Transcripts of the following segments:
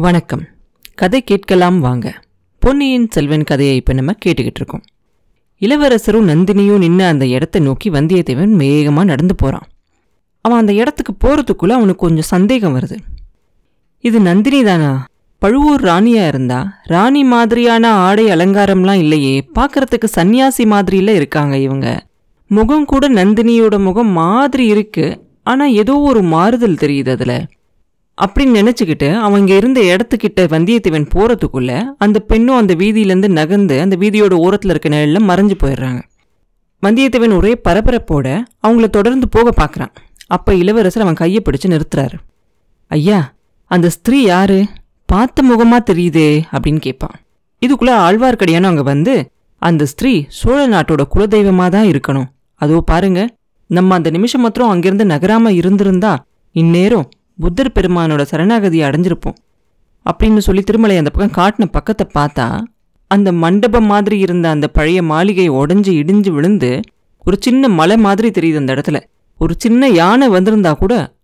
வணக்கம். கதை கேட்கலாம் வாங்க. பொன்னியின் செல்வன் கதையை இப்போ நம்ம கேட்டுக்கிட்டு இருக்கோம். இளவரசரும் நந்தினியும் நின்று அந்த இடத்தை நோக்கி வந்தியத்தேவன் வேகமாக நடந்து போகிறான் அவன் அந்த இடத்துக்கு போகிறதுக்குள்ளே அவனுக்கு கொஞ்சம் சந்தேகம் வருது. இது நந்தினி தானா? பழுவூர் ராணியாக இருந்தா? ராணி மாதிரியான ஆடை அலங்காரம்லாம் இல்லையே. பார்க்கறதுக்கு சன்னியாசி மாதிரியில் இருக்காங்க இவங்க. முகம் கூட நந்தினியோட முகம் மாதிரி இருக்கு. ஆனால் ஏதோ ஒரு மாறுதல் தெரியுது அதில். அப்படின்னு நினச்சிக்கிட்டு அவங்க இருந்த இடத்துக்கிட்ட வந்தியத்தேவன் போறதுக்குள்ள அந்த பெண்ணும் அந்த வீதியிலேருந்து நகர்ந்து அந்த வீதியோட ஓரத்தில் இருக்க நிழலில் மறைஞ்சு போயிடுறாங்க. வந்தியத்தேவன் ஒரே பரபரப்போட அவங்கள தொடர்ந்து போக பார்க்குறான் அப்போ இளவரசர் அவன் கையை பிடிச்சு நிறுத்துறாரு. ஐயா அந்த ஸ்திரீ யாரு? பார்த்த முகமாக தெரியுதே அப்படின்னு கேட்பான். இதுக்குள்ளே ஆழ்வார்க்கடியானும் அங்கே வந்து அந்த ஸ்திரீ சோழ நாட்டோட குலதெய்வமாக தான் இருக்கணும். அதோ பாருங்க நம்ம அந்த நிமிஷம் மாத்திரம் அங்கிருந்து நகராமல் இருந்திருந்தா இந்நேரம் புத்தர் பெருமானோட சரணாகதியை அடைஞ்சிருப்போம். அப்படின்னு சொல்லி திருமலை அந்த பக்கம் காட்டின பக்கத்தை பார்த்தா அந்த மண்டபம் மாதிரி இருந்த அந்த பழைய மாளிகை உடஞ்சி இடிஞ்சு விழுந்து ஒரு சின்ன மலை மாதிரி தெரியுது அந்த இடத்துல. ஒரு சின்ன யானை வந்திருந்தா கூட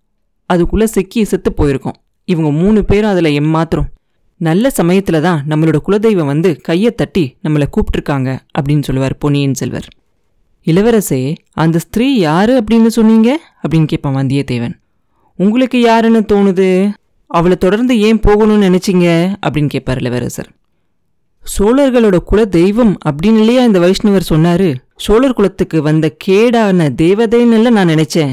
அதுக்குள்ள சிக்கி செத்து போயிருக்கும். இவங்க மூணு பேரும் அதில் எம்மாத்திரம் நல்ல சமயத்தில் தான் நம்மளோட குலதெய்வம் வந்து கையை தட்டி நம்மளை கூப்பிட்டுருக்காங்க அப்படின்னு சொல்லுவார் பொன்னியின் செல்வர். இளவரசே அந்த ஸ்திரீ யாரு அப்படின்னு சொன்னீங்க? அப்படின்னு கேட்பான் வந்தியத்தேவன். உங்களுக்கு யாருன்னு தோணுது? அவளை தொடர்ந்து ஏன் போகணும்னு நினச்சிங்க? அப்படின்னு கேட்பார் இளவரசர். சோழர்களோட குல தெய்வம் அப்படின்னு இல்லையா இந்த வைஷ்ணவர் சொன்னாரு? சோழர் குலத்துக்கு வந்த கேடான தேவதைன்னு நான் நினைச்சேன்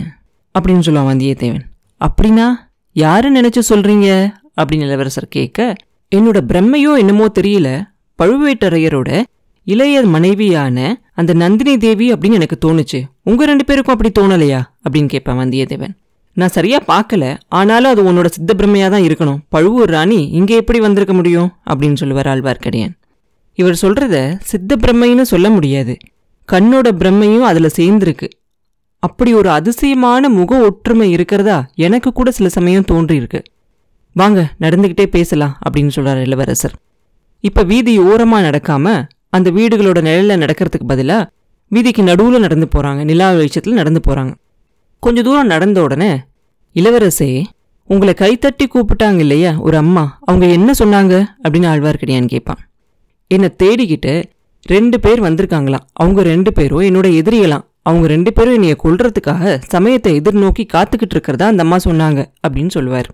அப்படின்னு சொல்லுவான் வந்தியத்தேவன். அப்படின்னா யாரு நினைச்சு சொல்றீங்க? அப்படின்னு இளவரசர் கேட்க என்னோட பிரம்மையோ என்னமோ தெரியல பழுவேட்டரையரோட இளைய மனைவியான அந்த நந்தினி தேவி அப்படின்னு எனக்கு தோணுச்சு. உங்க ரெண்டு பேருக்கும் அப்படி தோணலையா? அப்படின்னு கேட்பான் வந்தியத்தேவன். நான் சரியா பார்க்கல ஆனாலும் அது உன்னோட சித்த தான் இருக்கணும். பழுவூர் ராணி இங்கே எப்படி வந்திருக்க முடியும்? அப்படின்னு சொல்லுவார் ஆழ்வார்க்கடியான். இவர் சொல்றத சித்த பிரம்மைன்னு சொல்ல முடியாது. கண்ணோட பிரம்மையும் அதில் சேர்ந்திருக்கு. அப்படி ஒரு அதிசயமான முக ஒற்றுமை இருக்கிறதா எனக்கு கூட சில சமயம் தோன்றியிருக்கு. வாங்க நடந்துக்கிட்டே பேசலாம் அப்படின்னு சொல்கிறார் இளவரசர். இப்போ வீதி ஓரமாக நடக்காம அந்த வீடுகளோட நிழலில் நடக்கிறதுக்கு பதிலாக வீதிக்கு நடுவில் நடந்து போகிறாங்க நிலா வெளிச்சத்தில் நடந்து போகிறாங்க கொஞ்ச தூரம் நடந்த உடனே இளவரசே உங்களை கைத்தட்டி கூப்பிட்டாங்க இல்லையா ஒரு அம்மா? அவங்க என்ன சொன்னாங்க? அப்படின்னு ஆழ்வார்க்கடியான் கேட்பான். என்னை தேடிக்கிட்டு ரெண்டு பேர் வந்திருக்காங்களாம். அவங்க ரெண்டு பேரும் என்னோட எதிரிகளாம். அவங்க ரெண்டு பேரும் என்னைய கொல்றதுக்காக சமயத்தை எதிர்நோக்கி காத்துக்கிட்டு இருக்கிறதா அந்த அம்மா சொன்னாங்க அப்படின்னு சொல்லுவார்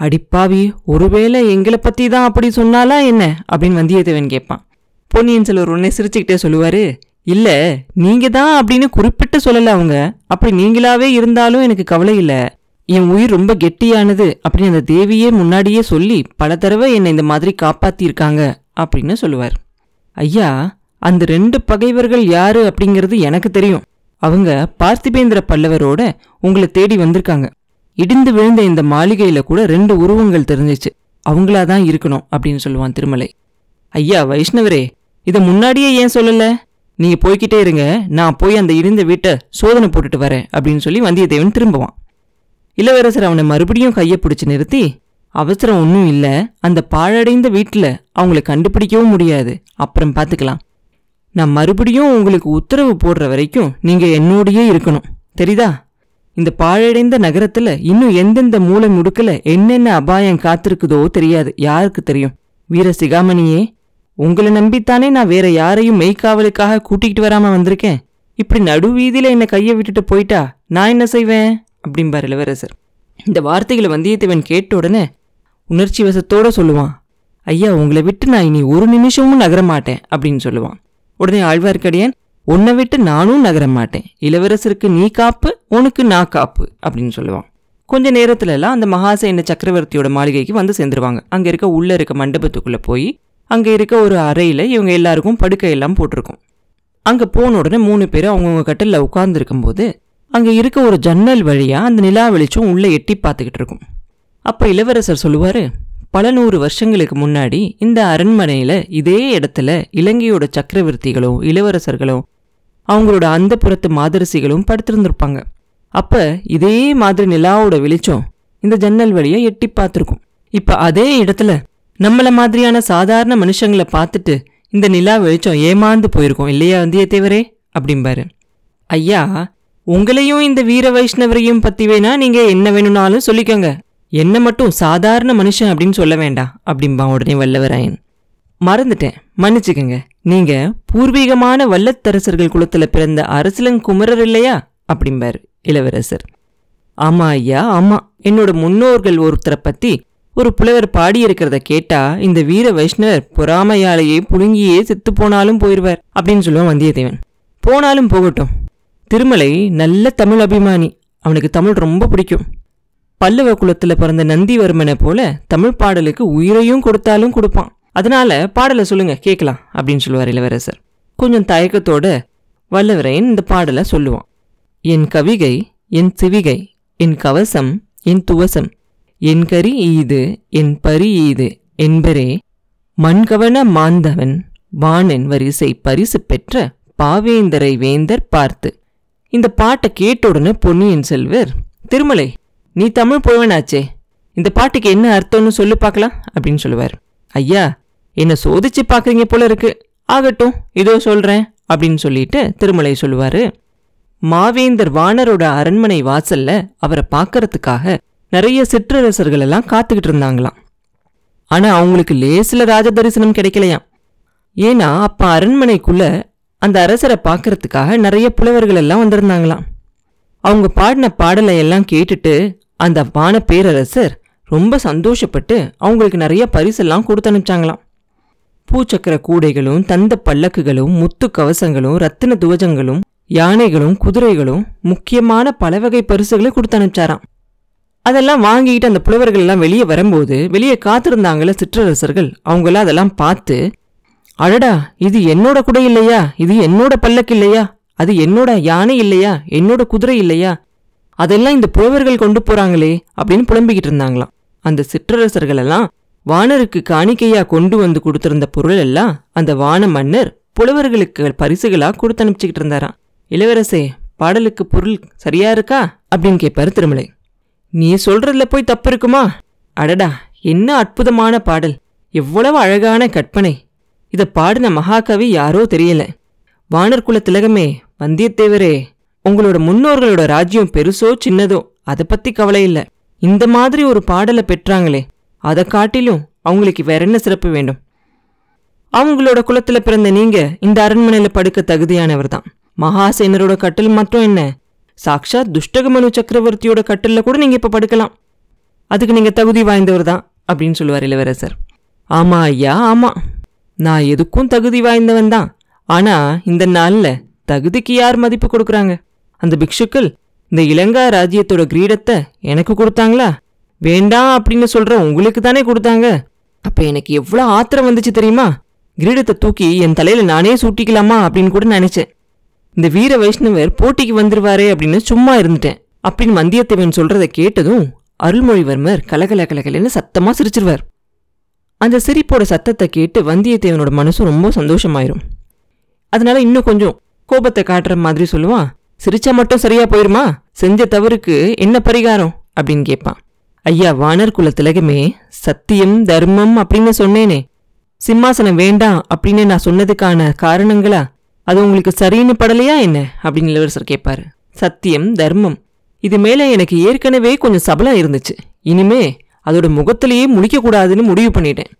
அடிப்பாவி ஒருவேளை எங்களை பத்தி தான் அப்படி சொன்னாலா என்ன? அப்படின்னு வந்தியத்தேவன் கேட்பான். பொன்னியின் செல்வர் உடனே சிரிச்சுக்கிட்டே சொல்லுவாரு இல்ல நீங்க தான் அப்படின்னு குறிப்பிட்டு சொல்லல அவங்க. அப்படி நீங்களாவே இருந்தாலும் எனக்கு கவலை இல்ல. என் உயிர் ரொம்ப கெட்டியானது அப்படின்னு அந்த தேவியே முன்னாடியே சொல்லி பல தடவை என்னை இந்த மாதிரி காப்பாற்றியிருக்காங்க அப்படின்னு சொல்லுவார். ஐயா அந்த ரெண்டு பகைவர்கள் யாரு அப்படிங்கிறது எனக்கு தெரியும். அவங்க பார்த்திபேந்திர பல்லவரோட உங்களை தேடி வந்திருக்காங்க. இடிந்து விழுந்த இந்த மாளிகையில கூட ரெண்டு உருவங்கள் தெரிஞ்சிச்சு. அவங்களா தான் இருக்கணும் அப்படின்னு சொல்லுவான் திருமலை. ஐயா வைஷ்ணவரே இதை முன்னாடியே ஏன் சொல்லலை? நீங்கள் போய்கிட்டே இருங்க நான் போய் அந்த இடிந்த வீட்டை சோதனை போட்டுட்டு வரேன் அப்படின்னு சொல்லி வந்தியத்தேவன் திரும்புவான். இளவரசர் அவனை மறுபடியும் கையை பிடிச்சி நிறுத்தி அவசரம் ஒன்றும் இல்லை அந்த பாழடைந்த வீட்டில் அவங்கள கண்டுபிடிக்கவும் முடியாது. அப்புறம் பார்த்துக்கலாம். நான் மறுபடியும் உங்களுக்கு உத்தரவு போடுற வரைக்கும் நீங்கள் என்னோடயே இருக்கணும். தெரியுதா? இந்த பாழடைந்த நகரத்தில் இன்னும் எந்தெந்த மூலை முடுக்கல என்னென்ன அபாயம் காத்திருக்குதோ தெரியாது. யாருக்கு தெரியும்? வீர சிகாமணியே உங்களை நம்பித்தானே நான் வேற யாரையும் மெய்க்காவலுக்காக கூட்டிகிட்டு வராம வந்திருக்கேன். இப்படி நடு வீதியில் என்னை கையை விட்டுட்டு போயிட்டா நான் என்ன செய்வேன்? அப்படிம்பார் இளவரசர். இந்த வார்த்தைகளை வந்தியத்தேவன் கேட்ட உடனே உணர்ச்சி வசத்தோட சொல்லுவான் ஐயா உங்களை விட்டு நான் இனி ஒரு நிமிஷமும் நகர மாட்டேன் அப்படின்னு சொல்லுவான். உடனே ஆழ்வார்க்கடியான் உன்னை விட்டு நானும் நகர மாட்டேன். இளவரசருக்கு நீ காப்பு உனக்கு நான் காப்பு அப்படின்னு சொல்லுவான். கொஞ்ச நேரத்துல எல்லாம் அந்த மகாசேன சக்கரவர்த்தியோட மாளிகைக்கு வந்து சேர்ந்துருவாங்க. அங்கே இருக்க உள்ளே இருக்க மண்டபத்துக்குள்ளே போய் அங்கே இருக்க ஒரு அறையில் இவங்க எல்லாருக்கும் படுக்கையெல்லாம் போட்டிருக்கும். அங்கே போன உடனே மூணு பேர் அவங்கவுங்க கட்டில உட்கார்ந்து அங்கே இருக்க ஒரு ஜன்னல் வழியாக அந்த நிலா வெளிச்சம் உள்ளே எட்டி பார்த்துக்கிட்டு இருக்கும். அப்போ இளவரசர் சொல்லுவார் பல நூறு வருஷங்களுக்கு முன்னாடி இந்த அரண்மனையில் இதே இடத்துல இலங்கையோட சக்கரவர்த்திகளும் இளவரசர்களும் அவங்களோட அந்த புறத்து மாதரசிகளும் படுத்திருந்திருப்பாங்க. அப்போ இதே மாதிரி நிலாவோட வெளிச்சம் இந்த ஜன்னல் வழியை எட்டி பார்த்துருக்கும். இப்போ அதே இடத்துல நம்மள மாதிரியான சாதாரண மனுஷங்களை பார்த்துட்டு இந்த நிலா வெளிச்சம் ஏமாந்து போயிருக்கோம். இல்லையா வந்தியத்தேவரே? அப்படிம்பாரு. ஐயா உங்களையும் இந்த வீர வைஷ்ணவரையும் பத்தி வேணா நீங்க என்ன வேணும்னாலும் சொல்லிக்கோங்க. என்ன மட்டும் சாதாரண மனுஷன் அப்படின்னு சொல்ல வேண்டாம் அப்படிம்பான் உடனே வல்லவராயன். மறந்துட்டேன். மன்னிச்சுக்கங்க. நீங்க பூர்வீகமான வல்லத்தரசர்கள் குலத்துல பிறந்த அரசலங்குமரர் இல்லையா? அப்படிம்பார் இளவரசர். ஆமா ஐயா ஆமா. என்னோட முன்னோர்கள் ஒருத்தரை பத்தி ஒரு புலவர் பாடியிருக்கிறத கேட்டா இந்த வீர வைஷ்ணவர் பொறாமையாலேயே புழுங்கியே செத்து போனாலும் போயிடுவார் அப்படின்னு சொல்லுவான் வந்தியத்தேவன். போனாலும் போகட்டும். திருமலை நல்ல தமிழ் அபிமானி. அவனுக்கு தமிழ் ரொம்ப பிடிக்கும். பல்லவ குலத்தில் பிறந்த நந்திவர்மனை போல தமிழ் பாடலுக்கு உயிரையும் கொடுத்தாலும் கொடுப்பான். அதனால பாடலை சொல்லுங்க கேட்கலாம் அப்படின்னு சொல்லுவார் இளவரசர். கொஞ்சம் தயக்கத்தோட வல்லவரையன் இந்த பாடலை சொல்லுவான். என் கவிகை என் சிவிகை என் கவசம் என் துவசம் என் கரி ஈது என் பரி ஈது என்பரே மண்கவன மாந்தவன் வாணன் வரிசை பரிசு பெற்ற பாவேந்தரை வேந்தர் பார்த்து. இந்த பாட்டை கேட்ட உடனே பொன்னியின் செல்வர் திருமலை நீ தமிழ் புலவனாச்சே இந்த பாட்டுக்கு என்ன அர்த்தம்னு சொல்லு பார்க்கலாம் அப்படின்னு சொல்லுவார். ஐயா என்ன சோதிச்சு பார்க்கறீங்க போல இருக்கு. ஆகட்டும் இதோ சொல்றேன் அப்படின்னு சொல்லிட்டு திருமலை சொல்லுவாரு. மாவேந்தர் வாணரோட அரண்மனை வாசல்ல அவரை பார்க்கறதுக்காக நிறைய சிற்றரசர்கள் எல்லாம் காத்துக்கிட்டு இருந்தாங்களாம். ஆனா அவங்களுக்கு லேசில ராஜ தரிசனம் கிடைக்கலையாம். ஏன்னா அப்ப அரண்மனைக்குள்ள அந்த அரசரை பார்க்கறதுக்காக நிறைய புலவர்கள் எல்லாம் வந்திருந்தாங்களாம். அவங்க பாடின பாடலை எல்லாம் கேட்டுட்டு அந்த வான பேரரசர் ரொம்ப சந்தோஷப்பட்டு அவங்களுக்கு நிறைய பரிசெல்லாம் கொடுத்து அனுப்பிச்சாங்களாம். பூச்சக்கர கூடைகளும் தந்த பல்லக்குகளும் முத்து கவசங்களும் ரத்தின துவஜங்களும் யானைகளும் குதிரைகளும் முக்கியமான பல வகை பரிசுகளை கொடுத்து அனுப்பிச்சாராம். அதெல்லாம் வாங்கிட்டு அந்த புலவர்கள் எல்லாம் வெளியே வரும்போது வெளியே காத்திருந்தாங்கள சிற்றரசர்கள்? அவங்களாம் அதெல்லாம் பார்த்து அடடா இது என்னோட குடை இல்லையா? இது என்னோட பல்லக்கு இல்லையா? அது என்னோட யானை இல்லையா? என்னோட குதிரை இல்லையா? அதெல்லாம் இந்த புலவர்கள் கொண்டு போறாங்களே அப்படின்னு புலம்பிக்கிட்டு இருந்தாங்களாம். அந்த சிற்றரசர்கள் எல்லாம் வானருக்கு காணிக்கையா கொண்டு வந்து கொடுத்திருந்த பொருள் எல்லாம் அந்த வான மன்னர் புலவர்களுக்கு பரிசுகளா கொடுத்து அனுப்பிச்சுக்கிட்டு இருந்தாராம். இளவரசே பாடலுக்கு பொருள் சரியா இருக்கா? அப்படின்னு கேட்பாரு திருமலை. நீ சொல்றதுல போய் தப்பு இருக்குமா? அடடா என்ன அற்புதமான பாடல். எவ்வளவு அழகான கற்பனை. இதை பாடின மகாகவி யாரோ தெரியல. வானர்குல திலகமே வந்தியத்தேவரே உங்களோட முன்னோர்களோட ராஜ்யம் பெருசோ சின்னதோ அதை பத்தி கவலை இல்லை. இந்த மாதிரி ஒரு பாடலை பெற்றாங்களே அதை காட்டிலும் அவங்களுக்கு வேற என்ன சிறப்பு வேண்டும்? அவங்களோட குலத்துல பிறந்த நீங்க இந்த அரண்மனையில படுக்க தகுதியானவர் தான் மகாசேனரோட கட்டில் மட்டும் என்ன? சாக்ஷாத் துஷ்டகமனு சக்கரவர்த்தியோட கட்டிலில் கூட நீங்க இப்ப படுக்கலாம். அதுக்கு நீங்க தகுதி வாய்ந்தவர் தான் அப்படின்னு சொல்லுவார் இளவரசர். ஆமா ஐயா ஆமா. நான் எதுக்கும் தகுதி வாய்ந்தவன் தான். ஆனா இந்த நாள்ல தகுதிக்கு யார் மதிப்பு கொடுக்குறாங்க? அந்த பிக்ஷுக்கள் இந்த இலங்கா ராஜ்யத்தோட கிரீடத்தை எனக்கு கொடுத்தாங்களா? வேண்டாம் அப்படின்னு சொல்ற உங்களுக்கு தானே கொடுத்தாங்க? அப்ப எனக்கு எவ்வளவு ஆத்திரம் வந்துச்சு தெரியுமா? கிரீடத்தை தூக்கி என் தலையில நானே சூட்டிக்கலாமா அப்படின்னு கூட நினைச்சேன். இந்த வீர வைஷ்ணவர் போட்டிக்கு வந்துருவாரே அப்படின்னு சும்மா இருந்துட்டேன். அப்படின்னு வந்தியத்தேவன் சொல்றதை கேட்டதும் அருள்மொழிவர்மர் கலகல கலகலன்னு சத்தமா சிரிச்சிருவார். அந்த சிரிப்போட சத்தத்தை கேட்டு வந்தியத்தேவனோட மனசும் ரொம்ப சந்தோஷமாயிரும். அதனால இன்னும் கொஞ்சம் கோபத்தை காட்டுற மாதிரி சொல்லுவான். சிரிச்சா மட்டும் சரியா போயிருமா? செஞ்ச தவறுக்கு என்ன பரிகாரம்? அப்படின்னு கேட்பான். ஐயா வானர் குல திலகமே சத்தியம் தர்மம் அப்படின்னு சொன்னேனே. சிம்மாசனம் வேண்டாம் அப்படின்னு நான் சொன்னதுக்கான காரணங்களா? அது உங்களுக்கு சரின்னு படலையா என்ன? அப்படின்னு இளவரசர் கேட்பாரு. சத்தியம் தர்மம். இது மேலே எனக்கு ஏற்கனவே கொஞ்சம் சபலம் இருந்துச்சு. இனிமே அதோட முகத்திலேயே முழிக்கக்கூடாதுன்னு முடிவு பண்ணிட்டேன்.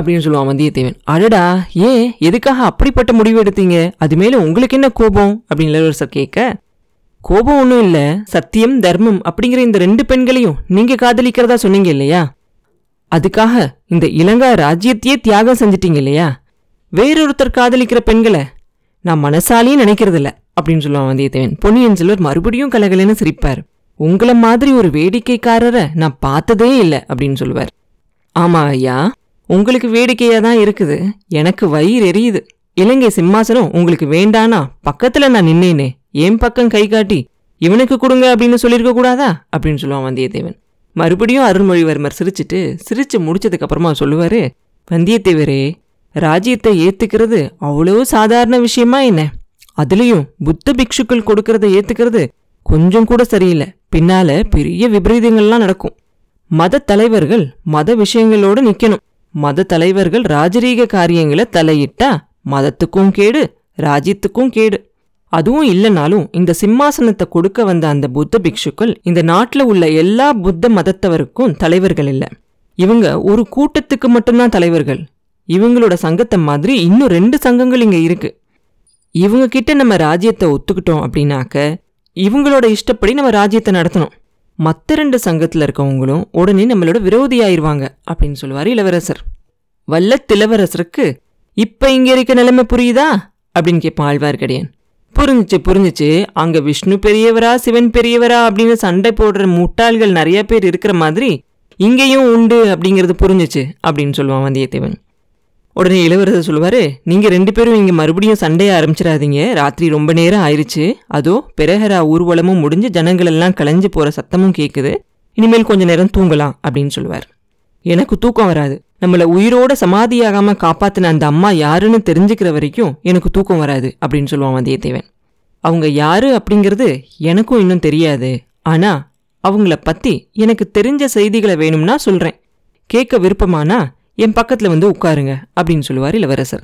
அப்படின்னு சொல்லுவான் வந்தியத்தேவன். அடடா ஏன்? எதுக்காக அப்படிப்பட்ட முடிவு எடுத்தீங்க? அது மேலே உங்களுக்கு என்ன கோபம்? அப்படின்னு இளவரசர் கேட்க கோபம் ஒன்றும் இல்லை. சத்தியம் தர்மம் அப்படிங்கிற இந்த ரெண்டு பெண்களையும் நீங்கள் காதலிக்கிறதா சொன்னீங்க இல்லையா? அதுக்காக இந்த இலங்கா ராஜ்யத்தையே தியாகம் செஞ்சிட்டீங்க இல்லையா? வேறொருத்தர் காதலிக்கிற பெண்களை நான் மனசாலேயே நினைக்கிறதில்ல அப்படின்னு சொல்லுவான் வந்தியத்தேவன். பொன்னியின் செல்வர் மறுபடியும் கலகலன்னு சிரிப்பார். உங்களை மாதிரி ஒரு வேடிக்கைக்காரரை நான் பார்த்ததே இல்லை அப்படின்னு சொல்லுவார். ஆமா ஐயா உங்களுக்கு வேடிக்கையா தான் இருக்குது. எனக்கு வயிறு எரியுது. இலங்கை சிம்மாசனம் உங்களுக்கு வேண்டானா? பக்கத்துல நான் நின்னேனே. என் பக்கம் கை காட்டி இவனுக்கு கொடுங்க அப்படின்னு சொல்லியிருக்க கூடாதா? அப்படின்னு சொல்லுவான் வந்தியத்தேவன். மறுபடியும் அருள்மொழிவர்மர் சிரிச்சிட்டு சிரிச்சு முடிச்சதுக்கு அப்புறமா சொல்லுவாரு வந்தியத்தேவரே ராஜ்யத்தை ஏத்துக்கிறது அவ்வளவு சாதாரண விஷயமா என்ன? அதுலயும் புத்த பிக்ஷுக்கள் கொடுக்கறத ஏத்துக்கிறது கொஞ்சம் கூட சரியில்லை. பின்னால பெரிய விபரீதங்கள்லாம் நடக்கும். மத தலைவர்கள் மத விஷயங்களோட நிக்கணும். மத தலைவர்கள் ராஜரீக காரியங்களை தலையிட்டா மதத்துக்கும் கேடு ராஜ்யத்துக்கும் கேடு. அதுவும் இல்லைனாலும் இந்த சிம்மாசனத்தை கொடுக்க வந்த அந்த புத்த பிக்ஷுக்கள் இந்த நாட்டில் உள்ள எல்லா புத்த மதத்தவருக்கும் தலைவர்கள் இல்லை. இவங்க ஒரு கூட்டத்துக்கு மட்டும்தான் தலைவர்கள். இவங்களோட சங்கத்தை மாதிரி இன்னும் ரெண்டு சங்கங்கள் இங்கே இருக்கு. இவங்க கிட்ட நம்ம ராஜ்யத்தை ஒத்துக்கிட்டோம் அப்படின்னாக்க இவங்களோட இஷ்டப்படி நம்ம ராஜ்யத்தை நடத்தணும். மற்ற ரெண்டு சங்கத்தில் இருக்கவங்களும் உடனே நம்மளோட விரோதியாயிருவாங்க அப்படின்னு சொல்லுவார் இளவரசர். வல்லத்திளவரசருக்கு இப்போ இங்கே இருக்க நிலைமை புரியுதா? அப்படின்னு கேட்பான் ஆழ்வார்க்கடியான். புரிஞ்சிச்சு புரிஞ்சுச்சு. அங்கே விஷ்ணு பெரியவரா சிவன் பெரியவரா அப்படின்னு சண்டை போடுற முட்டாள்கள் நிறைய பேர் இருக்கிற மாதிரி இங்கேயும் உண்டு அப்படிங்கிறது புரிஞ்சுச்சு அப்படின்னு சொல்லுவான் வந்தியத்தேவன். உடனே இளவரசர் சொல்லுவாரு நீங்கள் ரெண்டு பேரும் இங்கே மறுபடியும் சண்டைய ஆரம்பிச்சிடாதீங்க. ராத்திரி ரொம்ப நேரம் ஆயிடுச்சு அதோ பெரஹரா ஊர்வலமும் முடிஞ்சு ஜனங்கள் எல்லாம் கலைஞ்சு சத்தமும் கேட்குது இனிமேல் கொஞ்சம் நேரம் தூங்கலாம் அப்படின்னு சொல்லுவார். எனக்கு தூக்கம் வராது. நம்மளை உயிரோட சமாதியாகாமல் காப்பாத்தின அந்த அம்மா யாருன்னு தெரிஞ்சுக்கிற வரைக்கும் எனக்கு தூக்கம் வராது அப்படின்னு சொல்லுவான் வந்தியத்தேவன். அவங்க யாரு அப்படிங்கிறது எனக்கும் இன்னும் தெரியாது. ஆனால் அவங்கள பற்றி எனக்கு தெரிஞ்ச செய்திகளை வேணும்னா சொல்கிறேன் கேட்க விருப்பமானா என் பக்கத்தில் வந்து உட்காருங்க அப்படின்னு சொல்லுவார் இளவரசர்.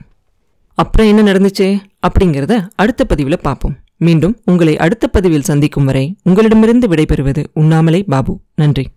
அப்புறம் என்ன நடந்துச்சு? அப்படிங்கிறத அடுத்த பதிவில் பார்ப்போம். மீண்டும் உங்களை அடுத்த பதிவில் சந்திக்கும் வரை உங்களிடமிருந்து விடைபெறுவது உண்ணாமலை பாபு. நன்றி.